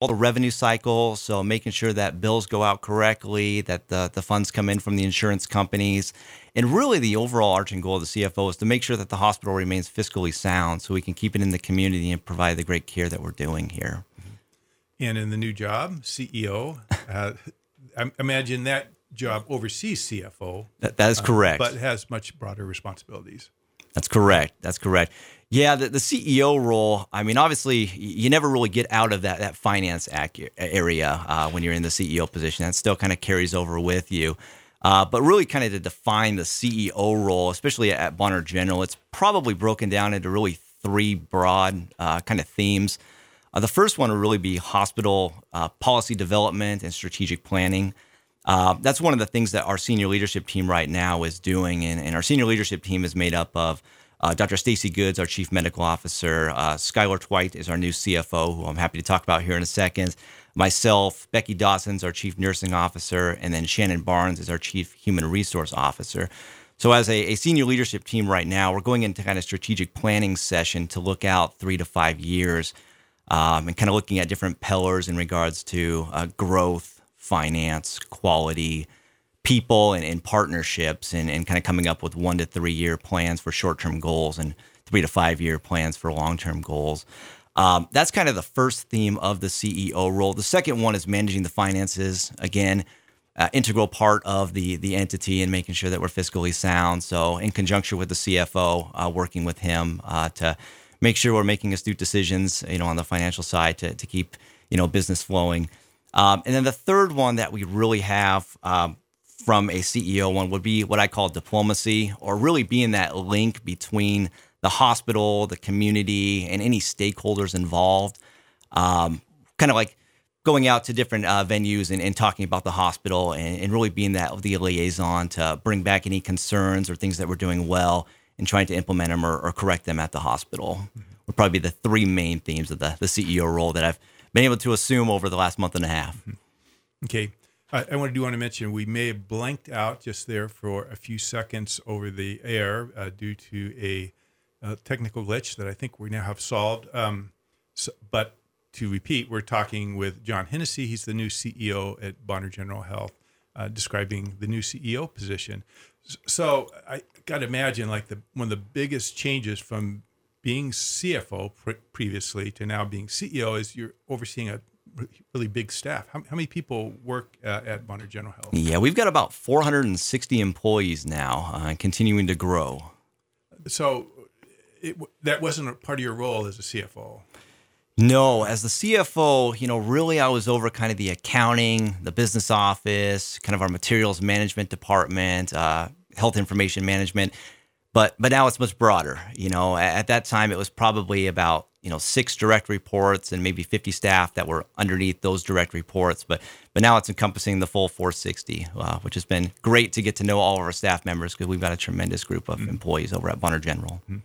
all the revenue cycle, so making sure that bills go out correctly, that the, the funds come in from the insurance companies. And really, the overall arching goal of the CFO is to make sure that the hospital remains fiscally sound so we can keep it in the community and provide the great care that we're doing here. And in the new job, CEO, uh, I imagine that job oversees CFO. That, that is correct. Uh, but has much broader responsibilities. That's correct. That's correct. Yeah, the, the CEO role. I mean, obviously, you never really get out of that that finance area uh, when you're in the CEO position. That still kind of carries over with you. Uh, but really, kind of to define the CEO role, especially at Bonner General, it's probably broken down into really three broad uh, kind of themes. Uh, the first one would really be hospital uh, policy development and strategic planning. Uh, that's one of the things that our senior leadership team right now is doing, and, and our senior leadership team is made up of uh, Dr. Stacy Goods, our Chief Medical Officer. Uh, Skylar Twite is our new CFO, who I'm happy to talk about here in a second. Myself, Becky Dawson's our Chief Nursing Officer, and then Shannon Barnes is our Chief Human Resource Officer. So, as a, a, senior leadership team right now, we're going into kind of strategic planning session to look out three to five years um, and kind of looking at different pillars in regards to uh, growth, finance, quality, people and, and partnerships and, and kind of coming up with one to three year plans for short term goals and three to five year plans for long term goals. Um, that's kind of the first theme of the CEO role. The second one is managing the finances. Again, uh, integral part of the the entity and making sure that we're fiscally sound. So, in conjunction with the CFO, uh, working with him uh, to make sure we're making astute decisions, you know, on the financial side to to keep you know business flowing. Um, and then the third one that we really have um, from a CEO one would be what I call diplomacy, or really being that link between the hospital, the community, and any stakeholders involved. Um, kind of like going out to different uh, venues and, and, talking about the hospital and, and, really being that the liaison to bring back any concerns or things that we're doing well and trying to implement them or, or correct them at the hospital mm-hmm. would probably be the three main themes of the, the CEO role that I've been able to assume over the last month and a half. Mm-hmm. Okay. I, I do want to mention we may have blanked out just there for a few seconds over the air uh, due to a, a, technical glitch that I think we now have solved. Um, so, but to repeat, we're talking with John Hennessy. He's the new CEO at Bonner General Health, uh, describing the new CEO position. So I got to imagine like the one of the biggest changes from being CFO pre- previously to now being CEO is you're overseeing a really big staff. How, how many people work uh, at Bonner General Health? Yeah, we've got about 460 employees now, uh, continuing to grow. So it, that wasn't a part of your role as a CFO. No, as the CFO, you know, really I was over kind of the accounting, the business office, kind of our materials management department, uh, health information management. But but now it's much broader. You know, at, at that time it was probably about you know six direct reports and maybe 50 staff that were underneath those direct reports but but now it's encompassing the full 460 uh, which has been great to get to know all of our staff members because we've got a tremendous group of mm-hmm. employees over at Bonner General mm-hmm.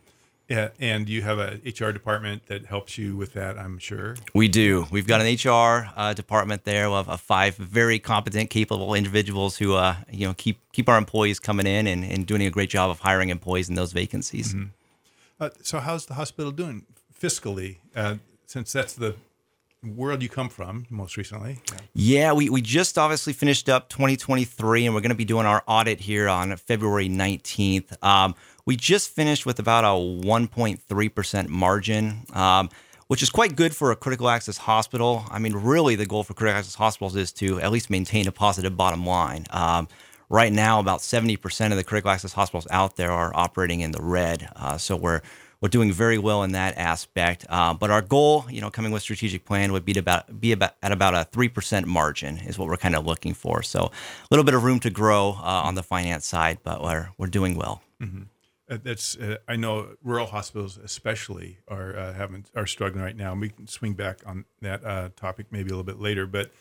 Yeah, and you have a HR department that helps you with that, I'm sure. We do. We've got an HR uh, department there of, of, five very competent, capable individuals who, uh, you know, keep keep our employees coming in and, and doing a great job of hiring employees in those vacancies. Mm-hmm. Uh, so, how's the hospital doing? fiscally, uh, since that's the world you come from most recently. Yeah. yeah, we, we just obviously finished up 2023 and we're going to be doing our audit here on February 19th. Um, we just finished with about a 1.3% margin, um, which is quite good for a critical access hospital. I mean, really, the goal for critical access hospitals is to at least maintain a positive bottom line. Um, right now, about 70% of the critical access hospitals out there are operating in the red. Uh, so we're we're doing very well in that aspect. Uh, but our goal, you know, coming with strategic plan would be to about be about at about a three percent margin is what we're kind of looking for. So a little bit of room to grow uh, on the finance side, but we're we're doing well. Mm-hmm. Uh, that's uh, I know rural hospitals especially are uh, having are struggling right now. And We can swing back on that uh, topic maybe a little bit later, but.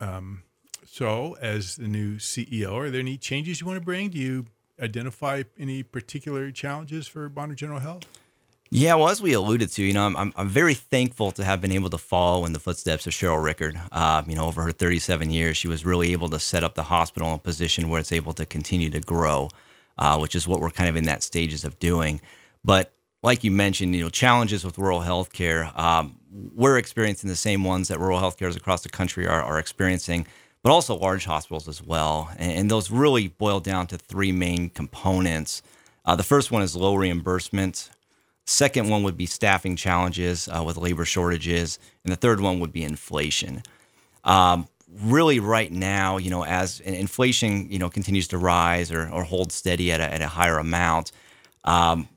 Um, so, as the new CEO, are there any changes you want to bring? Do you identify any particular challenges for Bonner General Health? Yeah, well, as we alluded to, you know, I'm, I'm very thankful to have been able to follow in the footsteps of Sheryl Rickard. Uh, you know, over her 37 years, she was really able to set up the hospital in a position where it's able to continue to grow, uh, which is what we're kind of in that stages of doing. But like you mentioned, you know, challenges with rural healthcare. Um, we're experiencing the same ones that rural healthcares across the country are, are experiencing, but also large hospitals as well. And, and those really boil down to three main components. Uh, the first one is low reimbursement. Second one would be staffing challenges uh, with labor shortages, and the third one would be inflation. Um, really, right now, you know, as inflation, you know, continues to rise or, or hold steady at a, at a higher amount, um,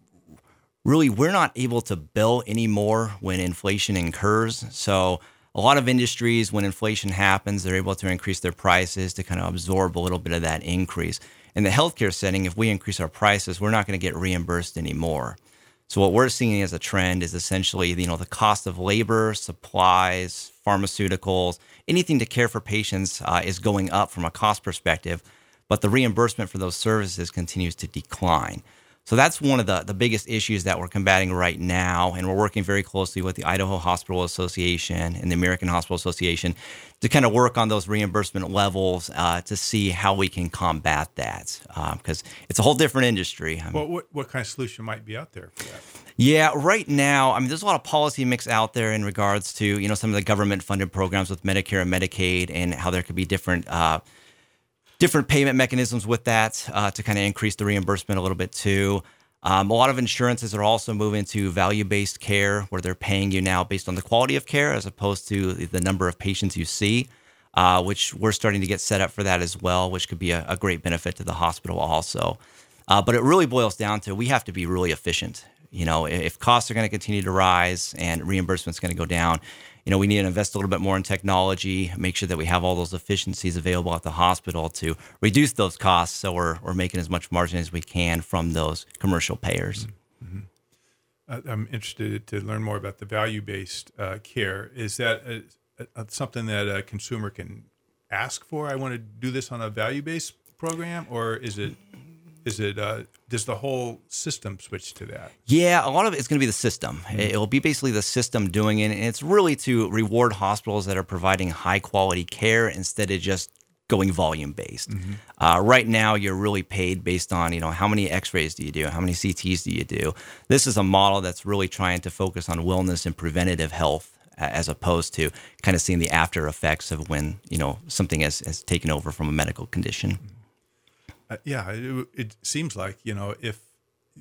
really we're not able to bill anymore when inflation incurs. So a lot of industries, when inflation happens, they're able to increase their prices to kind of absorb a little bit of that increase. In the healthcare setting, if we increase our prices, we're not going to get reimbursed anymore. So what we're seeing as a trend is essentially, you know, the cost of labor, supplies, pharmaceuticals, anything to care for patients uh, is going up from a cost perspective, but the reimbursement for those services continues to decline. So that's one of the, the biggest issues that we're combating right now. And we're working very closely with the Idaho Hospital Association and the American Hospital Association to kind of work on those reimbursement levels uh, to see how we can combat that. Because um, it's a whole different industry. I mean, well, what, what kind of solution might be out there for that? Yeah, right now, I mean, there's a lot of policy mix out there in regards to, you know, some of the government funded programs with Medicare and Medicaid and how there could be different uh, different payment mechanisms with that uh, to kind of increase the reimbursement a little bit too. Um, a lot of insurances are also moving to value based care where they're paying you now based on the quality of care as opposed to the number of patients you see, uh, which we're starting to get set up for that as well, which could be a, a great benefit to the hospital also. Uh, but it really boils down to we have to be really efficient. You know, if costs are going to continue to rise and reimbursement's going to go down, you know, we need to invest a little bit more in technology, make sure that we have all those efficiencies available at the hospital to reduce those costs. So we're, we're making as much margin as we can from those commercial payers. Mm-hmm. Uh, I'm interested to learn more about the value based uh, care. Is that a, a, something that a consumer can ask for? I want to do this on a value based program, or is it is it uh, does the whole system switch to that? Yeah, a lot of it's going to be the system. Mm-hmm. It'll be basically the system doing it, and it's really to reward hospitals that are providing high quality care instead of just going volume based. Mm-hmm. Uh, right now, you're really paid based on you know how many X-rays do you do, how many CTs do you do. This is a model that's really trying to focus on wellness and preventative health as opposed to kind of seeing the after effects of when you know something has, has taken over from a medical condition. Mm-hmm. Uh, yeah, it, it, seems like you know if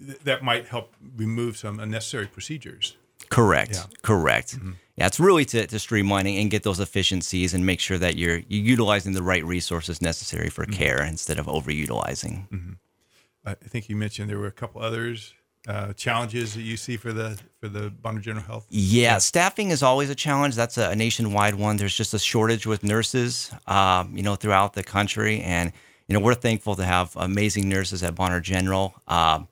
th- that might help remove some unnecessary procedures. Correct. Yeah. Correct. Mm-hmm. Yeah, it's really to, to streamline and get those efficiencies and make sure that you're, you're utilizing the right resources necessary for mm-hmm. care instead of overutilizing. Mm-hmm. I think you mentioned there were a couple others uh, challenges that you see for the for the Bonner General Health? Yeah, staffing is always a challenge. That's a, nationwide one. There's just a shortage with nurses, um, you know, throughout the country, and you know, we're thankful to have amazing nurses at Bonner General. Um,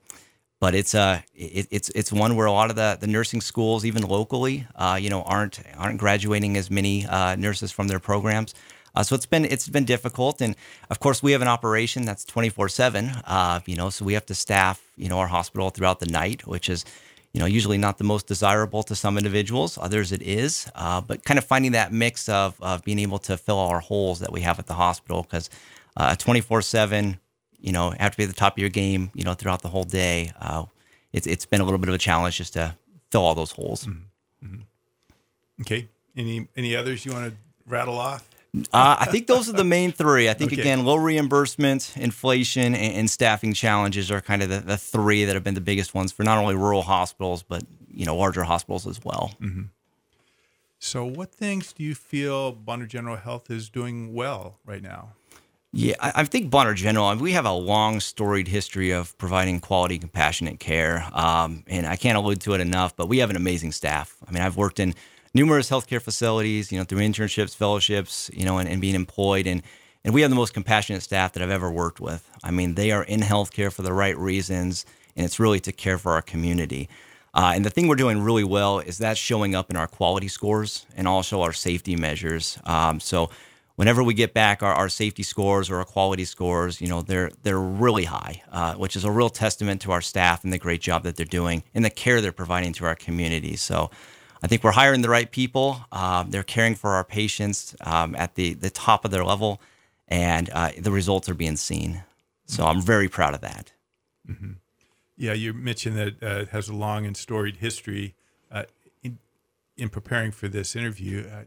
but it's a uh, it, it's it's one where a lot of the, the nursing schools, even locally, uh, you know, aren't aren't graduating as many uh, nurses from their programs. Uh, so it's been it's been difficult, and of course we have an operation that's twenty four seven. Uh, you know, so we have to staff you know our hospital throughout the night, which is you know usually not the most desirable to some individuals. Others it is, uh, but kind of finding that mix of of being able to fill our holes that we have at the hospital because uh, 24 7, you know, have to be at the top of your game, you know, throughout the whole day. Uh, it's, it's been a little bit of a challenge just to fill all those holes. Mm-hmm. mm-hmm. Okay. Any, any others you want to rattle off? Uh, I think those are the main three. I think okay. again, low reimbursement, inflation, and, and, staffing challenges are kind of the, the, three that have been the biggest ones for not only rural hospitals but you know larger hospitals as well. Mm-hmm. So, what things do you feel Bonner General Health is doing well right now? Yeah, I, I think Bonner General, we have a long storied history of providing quality, compassionate care. Um, and I can't allude to it enough, but we have an amazing staff. I mean, I've worked in numerous healthcare facilities, you know, through internships, fellowships, you know, and, and being employed. And, and we have the most compassionate staff that I've ever worked with. I mean, they are in healthcare for the right reasons, and it's really to care for our community. Uh, and the thing we're doing really well is that's showing up in our quality scores and also our safety measures. Um, so whenever we get back our, our safety scores or our quality scores, you know, they're they're really high, uh, which is a real testament to our staff and the great job that they're doing and the care they're providing to our community. So. I think we're hiring the right people. Um, they're caring for our patients um, at the, the top of their level, and uh, the results are being seen. So I'm very proud of that. Mm-hmm. Yeah, you mentioned that uh, it has a long and storied history. Uh, in, in preparing for this interview, uh,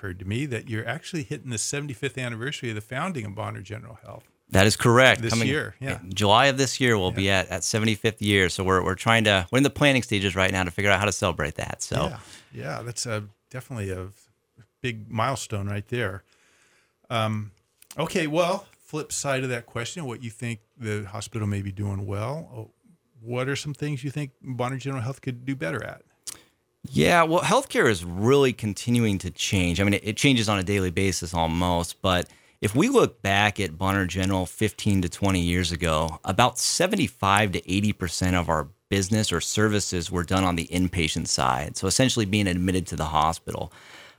occurred to me that you're actually hitting the 75th anniversary of the founding of Bonner General Health. That is correct. This year, yeah. July of this year, we'll be at, at 75th year. So we're, we're trying to, we're in the planning stages right now to figure out how to celebrate that. So, Yeah, yeah, that's a, definitely a big milestone right there. Um, okay, well, flip side of that question, what you think the hospital may be doing well. What are some things you think Bonner General Health could do better at? Yeah, well, healthcare is really continuing to change. I mean, it, it changes on a daily basis almost, but if we look back at Bonner General 15 to 20 years ago, about 75 to 80% of our business or services were done on the inpatient side. So essentially being admitted to the hospital.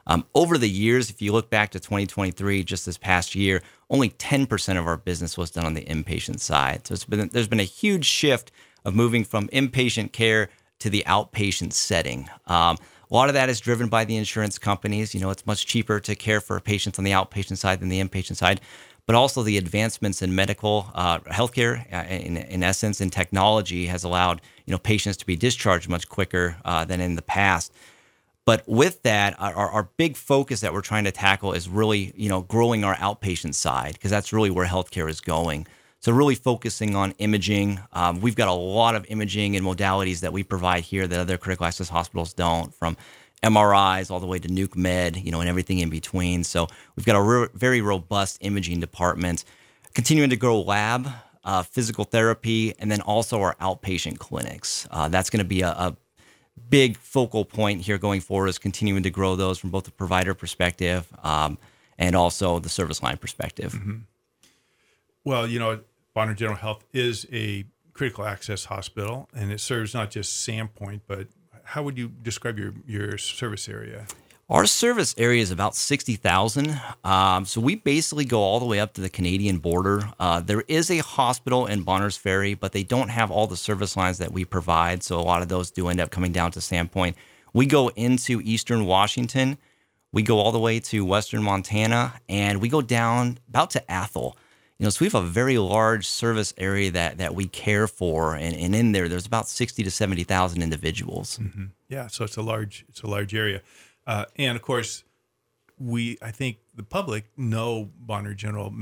Um, over the years, if you look back to 2023, just this past year, only 10% of our business was done on the inpatient side. So it's been, there's been a huge shift of moving from inpatient care to the outpatient setting. Um, a lot of that is driven by the insurance companies. You know, it's much cheaper to care for patients on the outpatient side than the inpatient side, but also the advancements in medical uh, healthcare, uh, in, in essence, in technology, has allowed you know patients to be discharged much quicker uh, than in the past. But with that, our, our big focus that we're trying to tackle is really, you know, growing our outpatient side because that's really where healthcare is going. So really focusing on imaging. Um, we've got a lot of imaging and modalities that we provide here that other critical access hospitals don't, from MRIs all the way to nuke med, you know, and everything in between. So we've got a re- very robust imaging department, continuing to grow lab, uh, physical therapy, and then also our outpatient clinics. Uh, that's going to be a, a big focal point here going forward is continuing to grow those from both the provider perspective um, and also the service line perspective. Well, you know, Bonner General Health is a critical access hospital, and it serves not just Sandpoint, but how would you describe your, your service area? Our service area is about 60,000. Um, so we basically go all the way up to the Canadian border. Uh, there is a hospital in Bonners Ferry, but they don't have all the service lines that we provide. So a lot of those do end up coming down to Sandpoint. We go into Eastern Washington. We go all the way to Western Montana, and we go down about to Athol. You know, so we have a very large service area that that we care for, and, and in there, there's about sixty to seventy thousand individuals. Yeah, so it's a large it's a large area, uh, and of course, we I think the public know Bonner General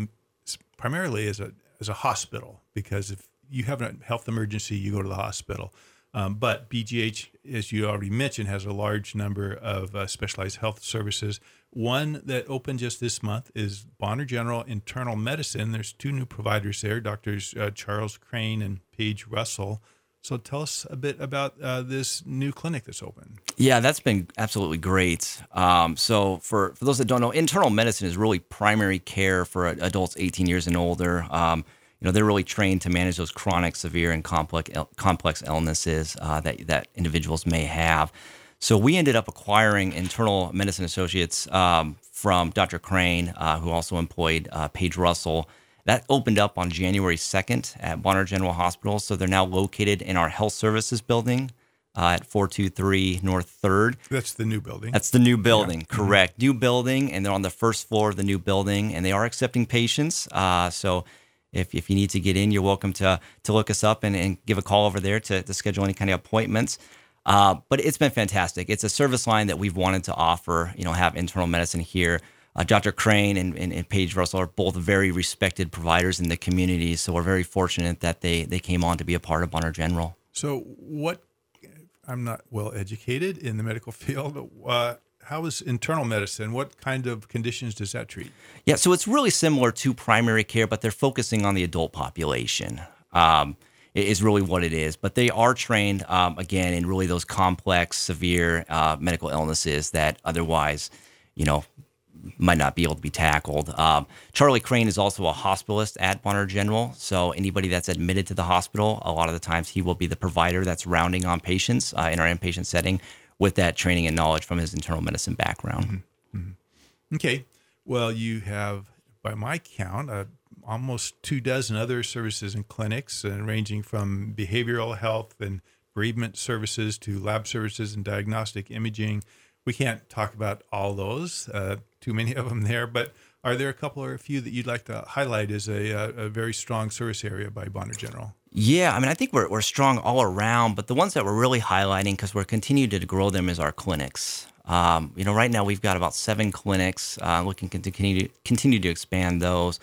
primarily as a as a hospital because if you have a health emergency, you go to the hospital. Um, but BGH, as you already mentioned, has a large number of uh, specialized health services. One that opened just this month is Bonner General Internal Medicine. There's two new providers there, doctors uh, Charles Crane and Paige Russell. So tell us a bit about uh, this new clinic that's open. Yeah, that's been absolutely great. Um, so, for, for those that don't know, internal medicine is really primary care for adults 18 years and older. Um, you know, they're really trained to manage those chronic, severe, and complex complex illnesses uh, that that individuals may have. So we ended up acquiring internal medicine associates um, from Dr. Crane, uh, who also employed uh, Paige Russell. That opened up on January 2nd at Bonner General Hospital. So they're now located in our health services building uh, at 423 North 3rd. That's the new building. That's the new building, correct. New building, and they're on the first floor of the new building, and they are accepting patients. Uh, so if, if you need to get in, you're welcome to to look us up and, and give a call over there to, to schedule any kind of appointments. Uh, but it's been fantastic. It's a service line that we've wanted to offer, you know, have internal medicine here. Uh, Dr. Crane and, and, and Paige Russell are both very respected providers in the community. So we're very fortunate that they, they came on to be a part of Bonner General. So, what I'm not well educated in the medical field. Uh, how is internal medicine? What kind of conditions does that treat? Yeah, so it's really similar to primary care, but they're focusing on the adult population. Um, is really what it is. But they are trained um, again in really those complex, severe uh, medical illnesses that otherwise, you know, might not be able to be tackled. Um, Charlie Crane is also a hospitalist at Bonner General. So anybody that's admitted to the hospital, a lot of the times he will be the provider that's rounding on patients uh, in our inpatient setting with that training and knowledge from his internal medicine background. Okay. Well, you have, by my count, uh, almost two dozen other services and clinics, uh, ranging from behavioral health and bereavement services to lab services and diagnostic imaging. We can't talk about all those, uh, too many of them there, but are there a couple or a few that you'd like to highlight as a, uh, a very strong service area by Bonner General? Yeah, I mean, I think we're, we're strong all around, but the ones that we're really highlighting because we're continuing to grow them is our clinics. Um, you know, right now we've got about seven clinics, uh, looking to continue to continue to expand those.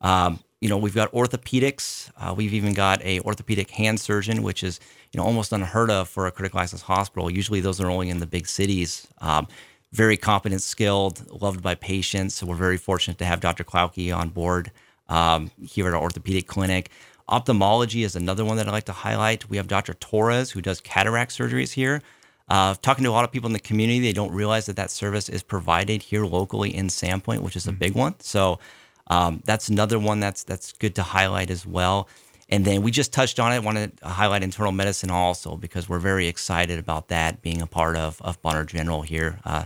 Um, you know, we've got orthopedics. Uh, we've even got a orthopedic hand surgeon, which is you know almost unheard of for a critical access hospital. Usually, those are only in the big cities. Um, very competent, skilled, loved by patients. So we're very fortunate to have Dr. Klauke on board um, here at our orthopedic clinic. Ophthalmology is another one that I'd like to highlight. We have Dr. Torres who does cataract surgeries here. Uh, talking to a lot of people in the community, they don't realize that that service is provided here locally in Sandpoint, which is a big one. So um, that's another one that's that's good to highlight as well. And then we just touched on it. Wanted to highlight internal medicine also because we're very excited about that being a part of of Bonner General here uh,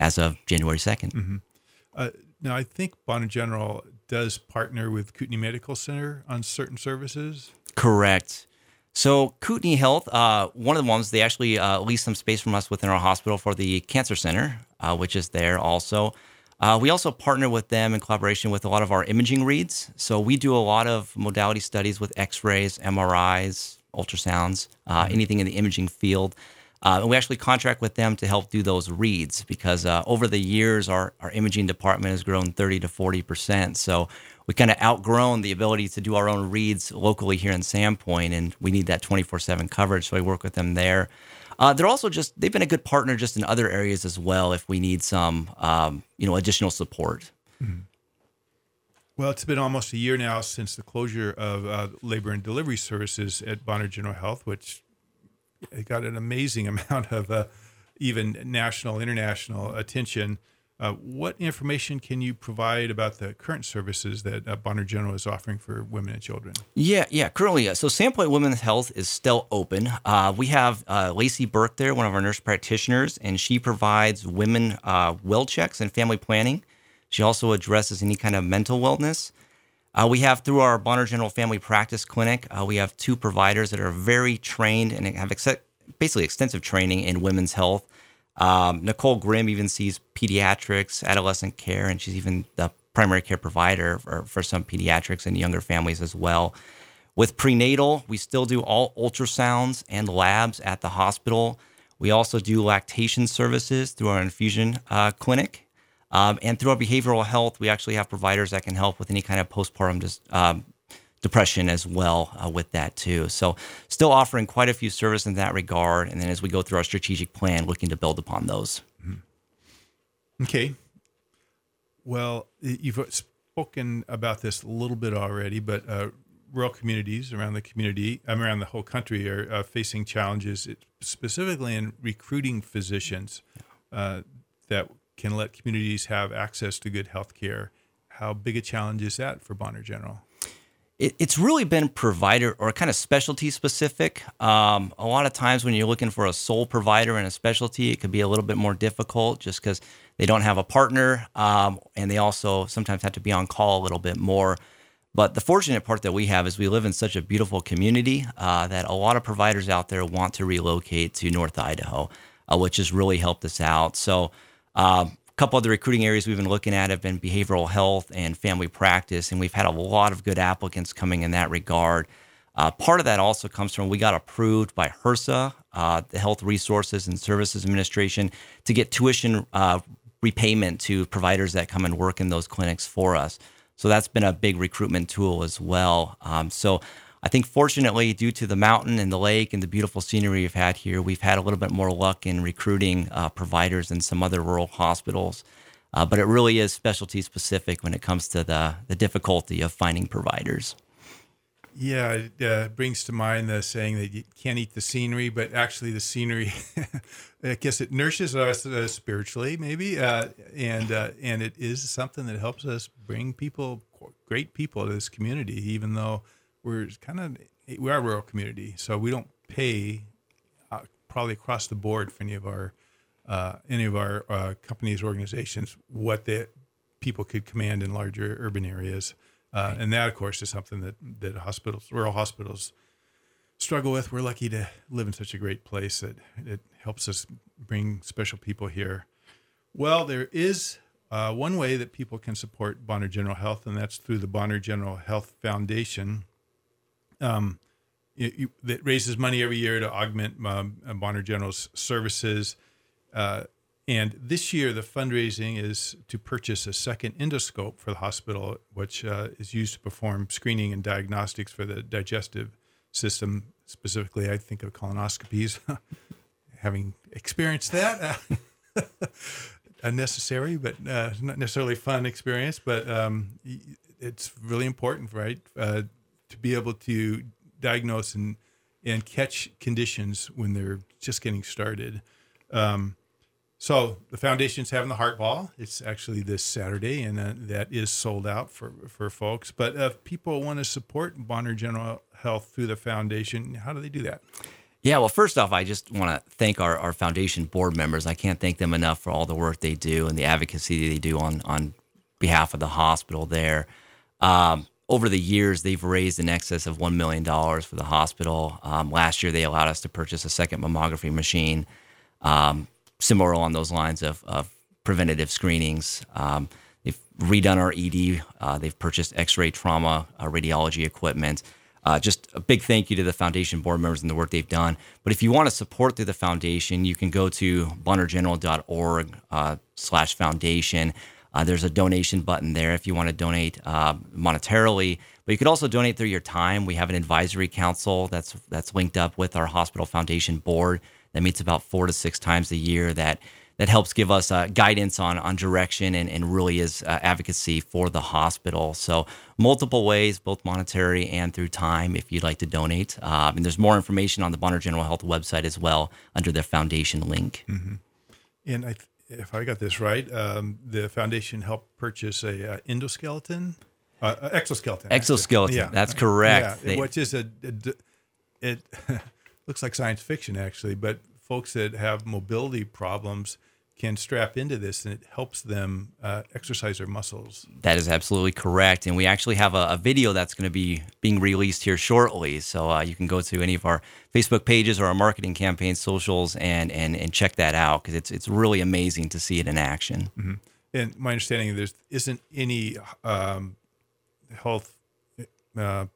as of January 2nd mm-hmm. uh, now, I think Bonner General does partner with Kootenai Medical Center on certain services. Correct. So Kootenai Health, uh, one of the ones they actually uh, leased some space from us within our hospital for the cancer center, uh, which is there also. Uh, we also partner with them in collaboration with a lot of our imaging reads. So we do a lot of modality studies with X-rays, MRIs, ultrasounds, uh, mm-hmm. anything in the imaging field. Uh, and we actually contract with them to help do those reads because uh, over the years, our, our imaging department has grown 30 to 40%. So we kind of outgrown the ability to do our own reads locally here in Sandpoint, and we need that 24 7 coverage. So I work with them there. Uh, they're also just, they've been a good partner just in other areas as well if we need some, um, you know, additional support. Mm-hmm. Well, it's been almost a year now since the closure of uh, labor and delivery services at Bonner General Health, which got an amazing amount of uh, even national, international attention. Uh, what information can you provide about the current services that uh, Bonner General is offering for women and children? Yeah, yeah, currently. Uh, so Sandpoint Women's Health is still open. Uh, we have uh, Lacey Burke there, one of our nurse practitioners, and she provides women uh, well checks and family planning. She also addresses any kind of mental wellness. Uh, we have through our Bonner General Family Practice Clinic, uh, we have two providers that are very trained and have ex- basically extensive training in women's health. Um, Nicole Grimm even sees pediatrics, adolescent care, and she's even the primary care provider for, for some pediatrics and younger families as well. With prenatal, we still do all ultrasounds and labs at the hospital. We also do lactation services through our infusion uh, clinic. Um, and through our behavioral health, we actually have providers that can help with any kind of postpartum dis- um, depression as well uh, with that too. So still offering quite a few services in that regard. And then as we go through our strategic plan, looking to build upon those. Mm-hmm. Okay. Well, you've spoken about this a little bit already, but uh, rural communities around the community, um, around the whole country, are uh, facing challenges, specifically in recruiting physicians uh, that can let communities have access to good health care. How big a challenge is that for Bonner General? it, it's really been provider or kind of specialty specific. Um, a lot of times when you're looking for a sole provider in a specialty, it could be a little bit more difficult just because they don't have a partner, um, and they also sometimes have to be on call a little bit more. But the fortunate part that we have is we live in such a beautiful community uh, that a lot of providers out there want to relocate to North Idaho, uh, which has really helped us out. So. A couple of the recruiting areas we've been looking at have been behavioral health and family practice, and we've had a lot of good applicants coming in that regard. Uh, part of that also comes from we got approved by HRSA, uh, the Health Resources and Services Administration, to get tuition uh, repayment to providers that come and work in those clinics for us. So that's been a big recruitment tool as well. Um, so I think fortunately, due to the mountain and the lake and the beautiful scenery we've had here, we've had a little bit more luck in recruiting uh, providers than some other rural hospitals. Uh, but it really is specialty specific when it comes to the, the difficulty of finding providers. Yeah, it uh, brings to mind the saying that you can't eat the scenery, but actually the scenery, I guess it nourishes us uh, spiritually, maybe, uh, and uh, and it is something that helps us bring people, great people to this community, even though we're kind of we are a rural community, so we don't pay uh, probably across the board for any of our uh, any of our uh, companies organizations what the people could command in larger urban areas, uh, and that of course is something that that hospitals, rural hospitals, struggle with. We're lucky to live in such a great place that it helps us bring special people here. Well, there is uh, one way that people can support Bonner General Health, and that's through the Bonner General Health Foundation um, it, it, raises money every year to augment um, Bonner General's services. Uh, And this year, the fundraising is to purchase a second endoscope for the hospital, which uh, is used to perform screening and diagnostics for the digestive system. Specifically, I think of colonoscopies, having experienced that. unnecessary, but uh, not necessarily fun experience. But um, it's really important, right, uh, to be able to diagnose and and catch conditions when they're just getting started. Um, so the foundation's having the heart ball. It's actually this Saturday, and uh, that is sold out for for folks. But if people want to support Bonner General Health through the foundation, how do they do that? Yeah, well, first off, I just want to thank our, our foundation board members. I can't thank them enough for all the work they do and the advocacy they do on on behalf of the hospital there. Um, over the years, they've raised in excess of $1 million for the hospital. Um, last year, they allowed us to purchase a second mammography machine, um, similar along those lines of, of preventative screenings. Um, they've redone our ED, uh, they've purchased x ray trauma uh, radiology equipment. Uh, just a big thank you to the foundation board members and the work they've done. But if you want to support through the foundation, you can go to bonnergeneral.org uh, slash foundation. Uh, there's a donation button there if you want to donate uh, monetarily, but you could also donate through your time. We have an advisory council that's that's linked up with our hospital foundation board that meets about four to six times a year. That that helps give us uh, guidance on on direction and, and really is uh, advocacy for the hospital. So multiple ways, both monetary and through time, if you'd like to donate. Um, and there's more information on the Bonner General Health website as well under the foundation link. Mm-hmm. And I, if I got this right, um, the foundation helped purchase a uh, endoskeleton, uh, uh exoskeleton. Exoskeleton. Yeah, that's correct. Yeah, they, which is a, a it looks like science fiction actually, but folks that have mobility problems can strap into this and it helps them uh, exercise their muscles. That is absolutely correct. And we actually have a, a video that's going to be being released here shortly. So uh, you can go to any of our Facebook pages or our marketing campaign socials and, and, and check that out because it's, it's really amazing to see it in action. Mm-hmm. And my understanding there isn't any um, health uh,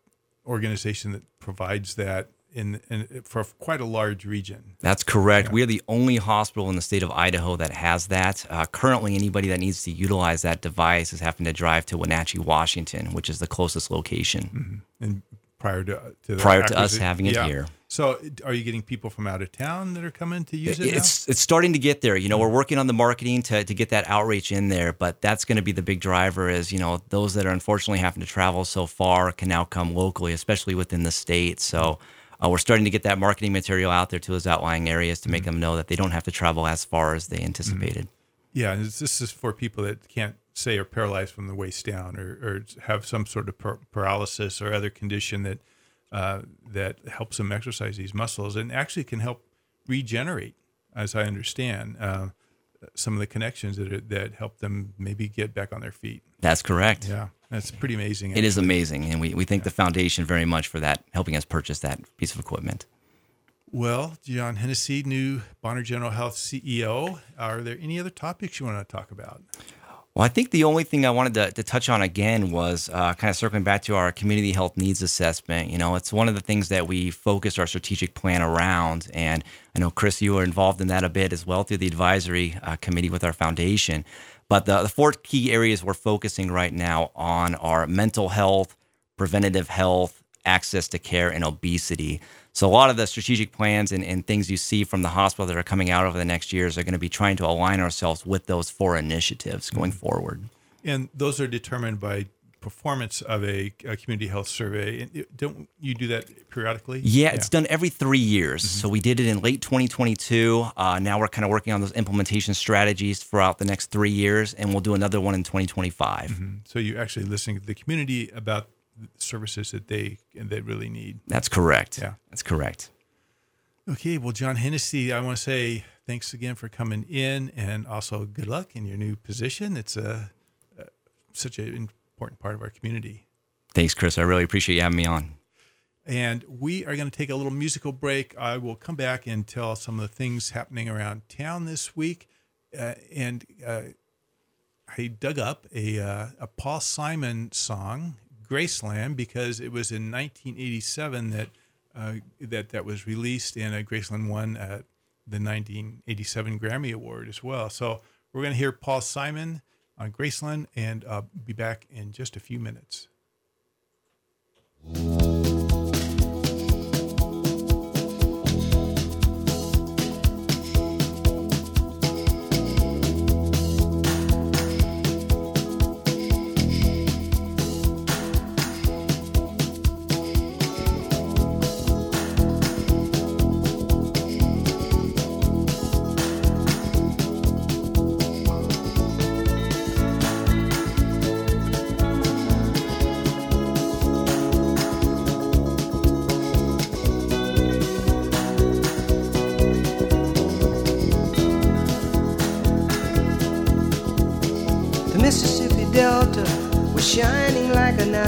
organization that provides that in, in, for quite a large region. That's correct. Yeah. We are the only hospital in the state of Idaho that has that. Uh, currently, anybody that needs to utilize that device is having to drive to Wenatchee, Washington, which is the closest location. Mm-hmm. And prior to, to prior to us having it yeah. here. So, are you getting people from out of town that are coming to use it? It's now? it's starting to get there. You know, we're working on the marketing to to get that outreach in there, but that's going to be the big driver. Is you know those that are unfortunately having to travel so far can now come locally, especially within the state. So. Uh, we're starting to get that marketing material out there to those outlying areas to make mm-hmm. them know that they don't have to travel as far as they anticipated. Mm-hmm. Yeah, and this is for people that can't say are paralyzed from the waist down or, or have some sort of paralysis or other condition that uh, that helps them exercise these muscles and actually can help regenerate, as I understand. Uh, some of the connections that are, that help them maybe get back on their feet. That's correct. Yeah, that's pretty amazing. Actually. It is amazing, and we, we thank yeah. the foundation very much for that, helping us purchase that piece of equipment. Well, John Hennessy, new Bonner General Health CEO. Are there any other topics you want to talk about? Well, I think the only thing I wanted to, to touch on again was uh, kind of circling back to our community health needs assessment. You know, it's one of the things that we focused our strategic plan around. And I know, Chris, you were involved in that a bit as well through the advisory uh, committee with our foundation. But the, the four key areas we're focusing right now on are mental health, preventative health, access to care, and obesity. So a lot of the strategic plans and, and things you see from the hospital that are coming out over the next years are going to be trying to align ourselves with those four initiatives going mm-hmm. forward. And those are determined by performance of a, a, community health survey. Don't you do that periodically? Yeah, yeah. it's done every three years. Mm-hmm. So we did it in late 2022. Uh, now we're kind of working on those implementation strategies throughout the next three years, and we'll do another one in 2025. Mm-hmm. So you're actually listening to the community about services that they they really need. That's correct. Yeah, that's correct. Okay, well, John Hennessy, I want to say thanks again for coming in, and also good luck in your new position. It's a, a such an important part of our community. Thanks, Chris. I really appreciate you having me on. And we are going to take a little musical break. I will come back and tell some of the things happening around town this week. Uh, and uh, I dug up a, uh, a Paul Simon song Graceland because it was in 1987 that uh, that that was released, and uh, Graceland won uh, the 1987 Grammy Award as well. So we're going to hear Paul Simon on Graceland and uh, be back in just a few minutes.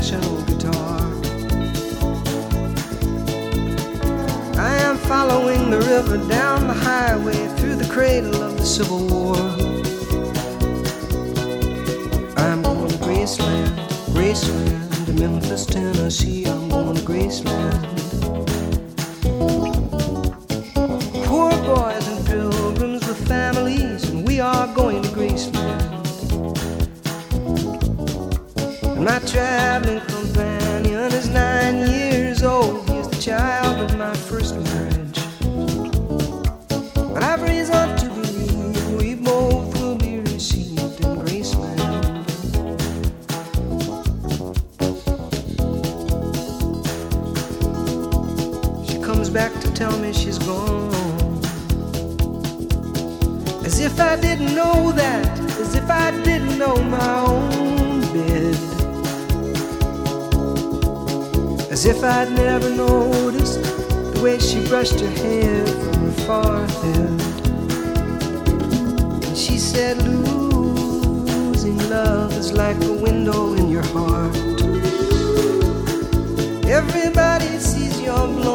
National guitar. I am following the river down the highway through the cradle of the Civil War. My traveling companion is nine years old. He's the child of my first marriage. But I've reason to believe we both will be received in Graceland. She comes back to tell me she's gone. As if I didn't know that, as if I didn't know my own as if I'd never noticed the way she brushed her hair from her forehead. And she said, Losing love is like a window in your heart. Everybody sees your blow.